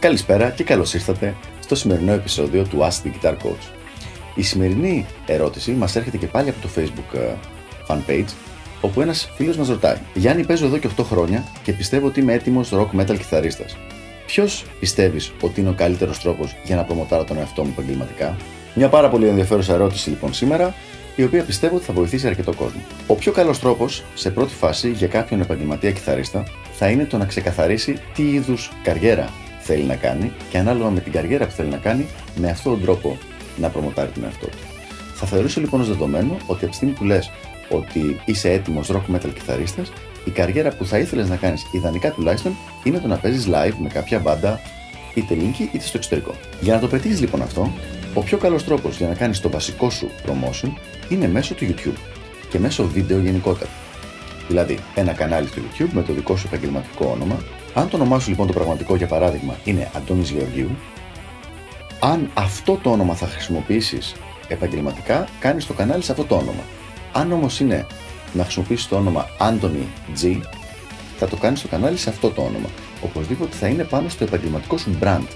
Καλησπέρα και καλώς ήρθατε στο σημερινό επεισόδιο του Ask the Guitar Coach. Η σημερινή ερώτηση μας έρχεται και πάλι από το Facebook ε, fanpage, όπου ένας φίλος μας ρωτάει «Γιάννη, παίζω εδώ και 8 χρόνια και πιστεύω ότι είμαι έτοιμος rock metal κιθαρίστας. Ποιος πιστεύεις ότι είναι ο καλύτερος τρόπος για να προμοτάρω τον εαυτό μου επαγγελματικά» Μια πάρα πολύ ενδιαφέρουσα ερώτηση λοιπόν σήμερα, η οποία πιστεύω ότι θα βοηθήσει αρκετό κόσμο. Ο πιο καλός τρόπος σε πρώτη φάση για κάποιον επαγγελματία κιθαρίστα θα είναι το να ξεκαθαρίσει τι είδους καριέρα θέλει να κάνει και ανάλογα με την καριέρα που θέλει να κάνει, με αυτόν τον τρόπο να προμοτάρει τον εαυτό του. Θα θεωρήσω λοιπόν ως δεδομένο ότι από τη στιγμή που λες ότι είσαι έτοιμος rock metal κιθαρίστας, η καριέρα που θα ήθελες να κάνεις, ιδανικά τουλάχιστον, είναι το να παίζεις live με κάποια μπάντα είτε linky είτε στο εξωτερικό. Για να το πετύχεις λοιπόν αυτό, ο πιο καλός τρόπος για να κάνεις το βασικό σου promotion είναι μέσω του YouTube και μέσω βίντεο γενικότερα. Δηλαδή, ένα κανάλι στο YouTube με το δικό σου επαγγελματικό όνομα. Αν το όνομά σου λοιπόν το πραγματικό για παράδειγμα είναι Αντώνης Γεωργίου, αν αυτό το όνομα θα χρησιμοποιήσεις επαγγελματικά, κάνεις το κανάλι σε αυτό το όνομα. Αν όμως είναι να χρησιμοποιήσεις το όνομα Anthony G, θα το κάνεις το κανάλι σε αυτό το όνομα. Οπωσδήποτε θα είναι πάνω στο επαγγελματικό σου brand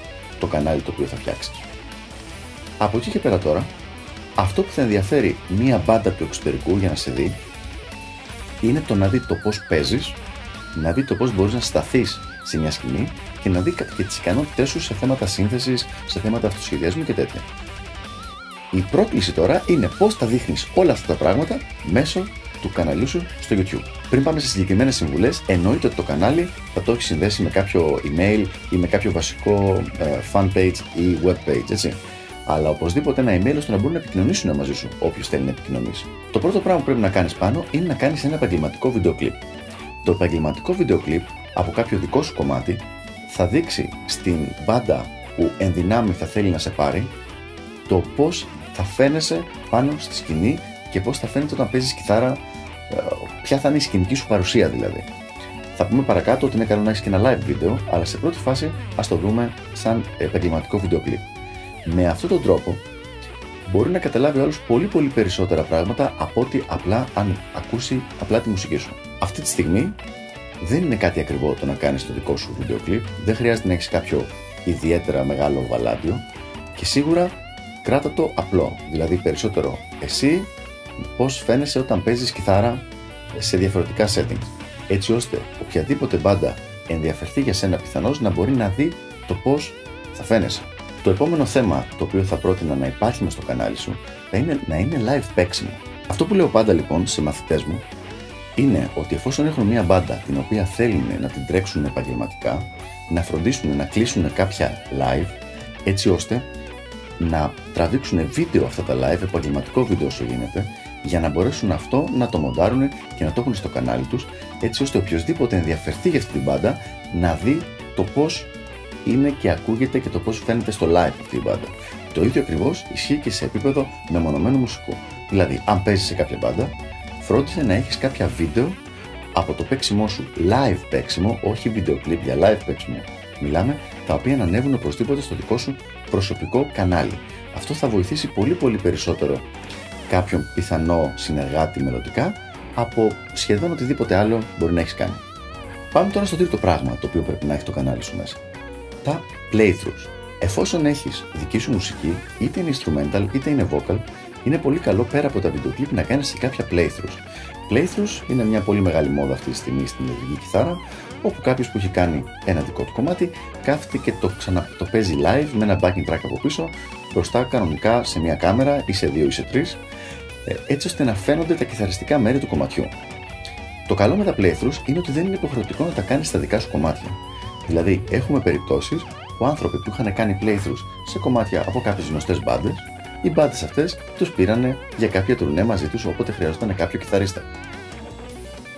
το κανάλι το οποίο θα φτιάξεις. Από εκεί και πέρα τώρα, αυτό που θα ενδιαφέρει μία μπάντα του εξωτερικού για να σε δει είναι το να δει το πώς παίζεις, να δει το πώς μπορείς να σταθείς σε μια σκηνή και να δει και τις ικανότητές σου σε θέματα σύνθεσης, σε θέματα αυτοσχεδιασμού και τέτοια. Η πρόκληση τώρα είναι πώς θα δείχνεις όλα αυτά τα πράγματα μέσω του καναλιού σου στο YouTube. Πριν πάμε σε συγκεκριμένες συμβουλές, εννοείται ότι το κανάλι θα το έχεις συνδέσει με κάποιο email ή με κάποιο βασικό ε, fan page ή web page, έτσι αλλά οπωσδήποτε ένα email ώστε να μπορούν να επικοινωνήσουν μαζί σου όποιος θέλει να επικοινωνήσει. Το πρώτο πράγμα που πρέπει να κάνεις πάνω είναι να κάνεις ένα επαγγελματικό βίντεο κλειπ. Το επαγγελματικό βίντεο κλειπ από κάποιο δικό σου κομμάτι θα δείξει στην μπάντα που εν δυνάμει θα θέλει να σε πάρει το πώς θα φαίνεσαι πάνω στη σκηνή και πώς θα φαίνεται όταν παίζεις κιθάρα, ε, ποια θα είναι η σκηνική σου παρουσία δηλαδή. Θα πούμε παρακάτω ότι είναι καλό να έχεις και ένα live βίντεο, αλλά σε πρώτη φάση ας το δούμε σαν επαγγελματικό βίντεο κλειπ. Με αυτόν τον τρόπο μπορεί να καταλάβει ο άλλος πολύ πολύ περισσότερα πράγματα από ότι απλά αν ακούσει απλά τη μουσική σου. Αυτή τη στιγμή δεν είναι κάτι ακριβό το να κάνεις το δικό σου βίντεο κλιπ, δεν χρειάζεται να έχεις κάποιο ιδιαίτερα μεγάλο βαλάντιο και σίγουρα κράτα το απλό, δηλαδή περισσότερο εσύ πώς φαίνεσαι όταν παίζεις κιθάρα σε διαφορετικά settings, έτσι ώστε οποιαδήποτε μπάντα ενδιαφερθεί για σένα πιθανώς να μπορεί να δει το πώς θα φαίνεσαι. Το επόμενο θέμα το οποίο θα πρότεινα να υπάρχει στο κανάλι σου θα είναι να είναι live παίξιμο. Αυτό που λέω πάντα λοιπόν σε μαθητές μου είναι ότι εφόσον έχουν μια μπάντα την οποία θέλουν να την τρέξουν επαγγελματικά, να φροντίσουν να κλείσουν κάποια live έτσι ώστε να τραβήξουν βίντεο αυτά τα live, επαγγελματικό βίντεο όσο γίνεται, για να μπορέσουν αυτό να το μοντάρουν και να το έχουν στο κανάλι τους, έτσι ώστε οποιοδήποτε ενδιαφερθεί για αυτή την μπάντα να δει το πώς είναι και ακούγεται και το πώς φαίνεται στο live αυτή η μπάντα. Το ίδιο ακριβώς ισχύει και σε επίπεδο μεμονωμένου μουσικού. Δηλαδή, αν παίζεις σε κάποια μπάντα, φρόντισε να έχεις κάποια βίντεο από το παίξιμό σου, live παίξιμο, όχι βίντεο κλιπ για live παίξιμο. Μιλάμε, τα οποία να ανέβουν οπωσδήποτε στο δικό σου προσωπικό κανάλι. Αυτό θα βοηθήσει πολύ πολύ περισσότερο κάποιον πιθανό συνεργάτη μελλοντικά από σχεδόν οτιδήποτε άλλο μπορεί να έχεις κάνει. Πάμε τώρα στο τρίτο πράγμα το οποίο πρέπει να έχει το κανάλι σου μέσα τα playthroughs. Εφόσον έχεις δική σου μουσική, είτε είναι instrumental είτε είναι vocal, είναι πολύ καλό πέρα από τα video clip να κάνεις και κάποια playthroughs. Playthroughs είναι μια πολύ μεγάλη μόδα αυτή τη στιγμή στην ελληνική κιθάρα, όπου κάποιος που έχει κάνει ένα δικό του κομμάτι κάθεται και το, ξανα, το παίζει live με ένα backing track από πίσω, μπροστά κανονικά σε μια κάμερα ή σε δύο ή σε τρεις, ε, έτσι ώστε να φαίνονται τα κιθαριστικά μέρη του κομματιού. Το καλό με τα playthroughs είναι ότι δεν είναι υποχρεωτικό να τα κάνεις στα δικά σου κομμάτια. Δηλαδή, έχουμε περιπτώσεις που άνθρωποι που είχαν κάνει playthroughs σε κομμάτια από κάποιες γνωστές μπάντες, οι μπάντες αυτές τους πήραν για κάποια τουρνέ μαζί τους όποτε χρειαζόταν κάποιο κιθαρίστα.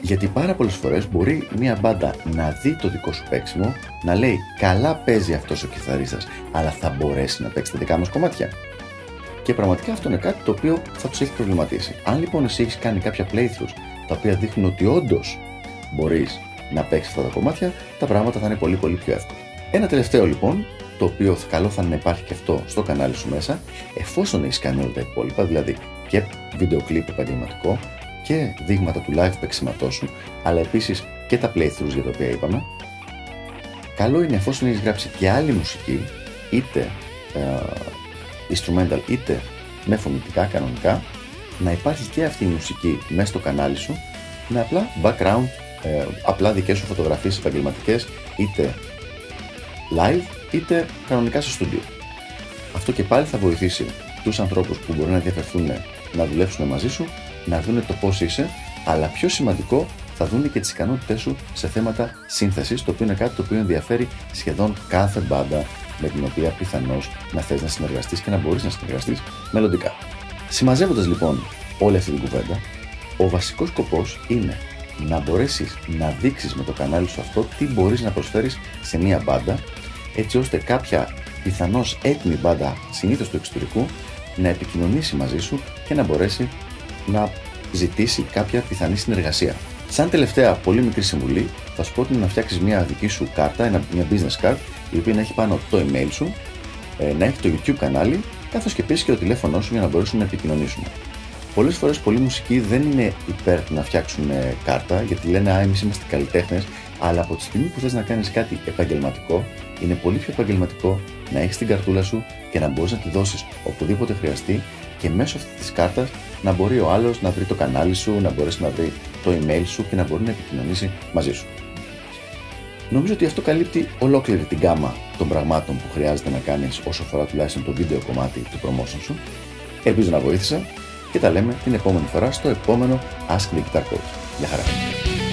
Γιατί πάρα πολλές φορές μπορεί μια μπάντα να δει το δικό σου παίξιμο, να λέει καλά παίζει αυτός ο κιθαρίστας, αλλά θα μπορέσει να παίξει τα δικά μας κομμάτια. Και πραγματικά αυτό είναι κάτι το οποίο θα τους έχει προβληματίσει. Αν λοιπόν εσύ έχεις κάνει κάποια playthroughs τα οποία δείχνουν ότι όντως μπορείς να παίξει αυτά τα κομμάτια, τα πράγματα θα είναι πολύ πολύ πιο εύκολα. Ένα τελευταίο λοιπόν, το οποίο καλό θα είναι να υπάρχει και αυτό στο κανάλι σου μέσα, εφόσον έχεις κάνει όλα τα υπόλοιπα, δηλαδή και βίντεο κλιπ επαγγελματικό και δείγματα του live παίξηματό σου, αλλά επίσης και τα playthroughs για τα οποία είπαμε, καλό είναι εφόσον έχεις γράψει και άλλη μουσική, είτε ε, instrumental είτε με φωνητικά κανονικά, να υπάρχει και αυτή η μουσική μέσα στο κανάλι σου με απλά background, ε, απλά δικές σου φωτογραφίες επαγγελματικές είτε live είτε κανονικά στο στούντιο. Αυτό και πάλι θα βοηθήσει τους ανθρώπους που μπορεί να ενδιαφερθούν να δουλέψουν μαζί σου, να δουν το πώς είσαι, αλλά πιο σημαντικό θα δουν και τις ικανότητές σου σε θέματα σύνθεσης, το οποίο είναι κάτι το οποίο ενδιαφέρει σχεδόν κάθε μπάντα με την οποία πιθανώς να θες να συνεργαστείς και να μπορείς να συνεργαστείς μελλοντικά. Συμμαζεύοντας λοιπόν όλη αυτή την κουβέντα, ο βασικός σκοπός είναι να μπορέσεις να δείξεις με το κανάλι σου αυτό τι μπορείς να προσφέρεις σε μία μπάντα, έτσι ώστε κάποια πιθανώς έτοιμη μπάντα, συνήθως του εξωτερικού, να επικοινωνήσει μαζί σου και να μπορέσει να ζητήσει κάποια πιθανή συνεργασία. Σαν τελευταία πολύ μικρή συμβουλή, θα σου πω να φτιάξεις μια δική σου κάρτα, μια business card, η οποία να έχει πάνω το email σου, ε, να έχει το YouTube κανάλι, καθώς και επίσης και το τηλέφωνό σου για να μπορέσουν να επικοινωνήσουν. Πολλές φορές πολλοί μουσικοί δεν είναι υπέρ του να φτιάξουν ε, κάρτα, γιατί λένε Α, εμείς είμαστε καλλιτέχνες, αλλά από τη στιγμή που θες να κάνεις κάτι επαγγελματικό, είναι πολύ πιο επαγγελματικό να έχεις την καρτούλα σου και να μπορείς να τη δώσεις οπουδήποτε χρειαστεί και μέσω αυτής της κάρτας να μπορεί ο άλλος να βρει το κανάλι σου, να μπορέσει να βρει το email σου και να μπορεί να επικοινωνήσει μαζί σου. Νομίζω ότι αυτό καλύπτει ολόκληρη την γάμα των πραγμάτων που χρειάζεται να κάνεις όσο αφορά τουλάχιστον το βίντεο κομμάτι του promotion σου. Ελπίζω να βοήθησα και τα λέμε την επόμενη φορά στο επόμενο Ask the Guitar Coach. Γεια χαρά!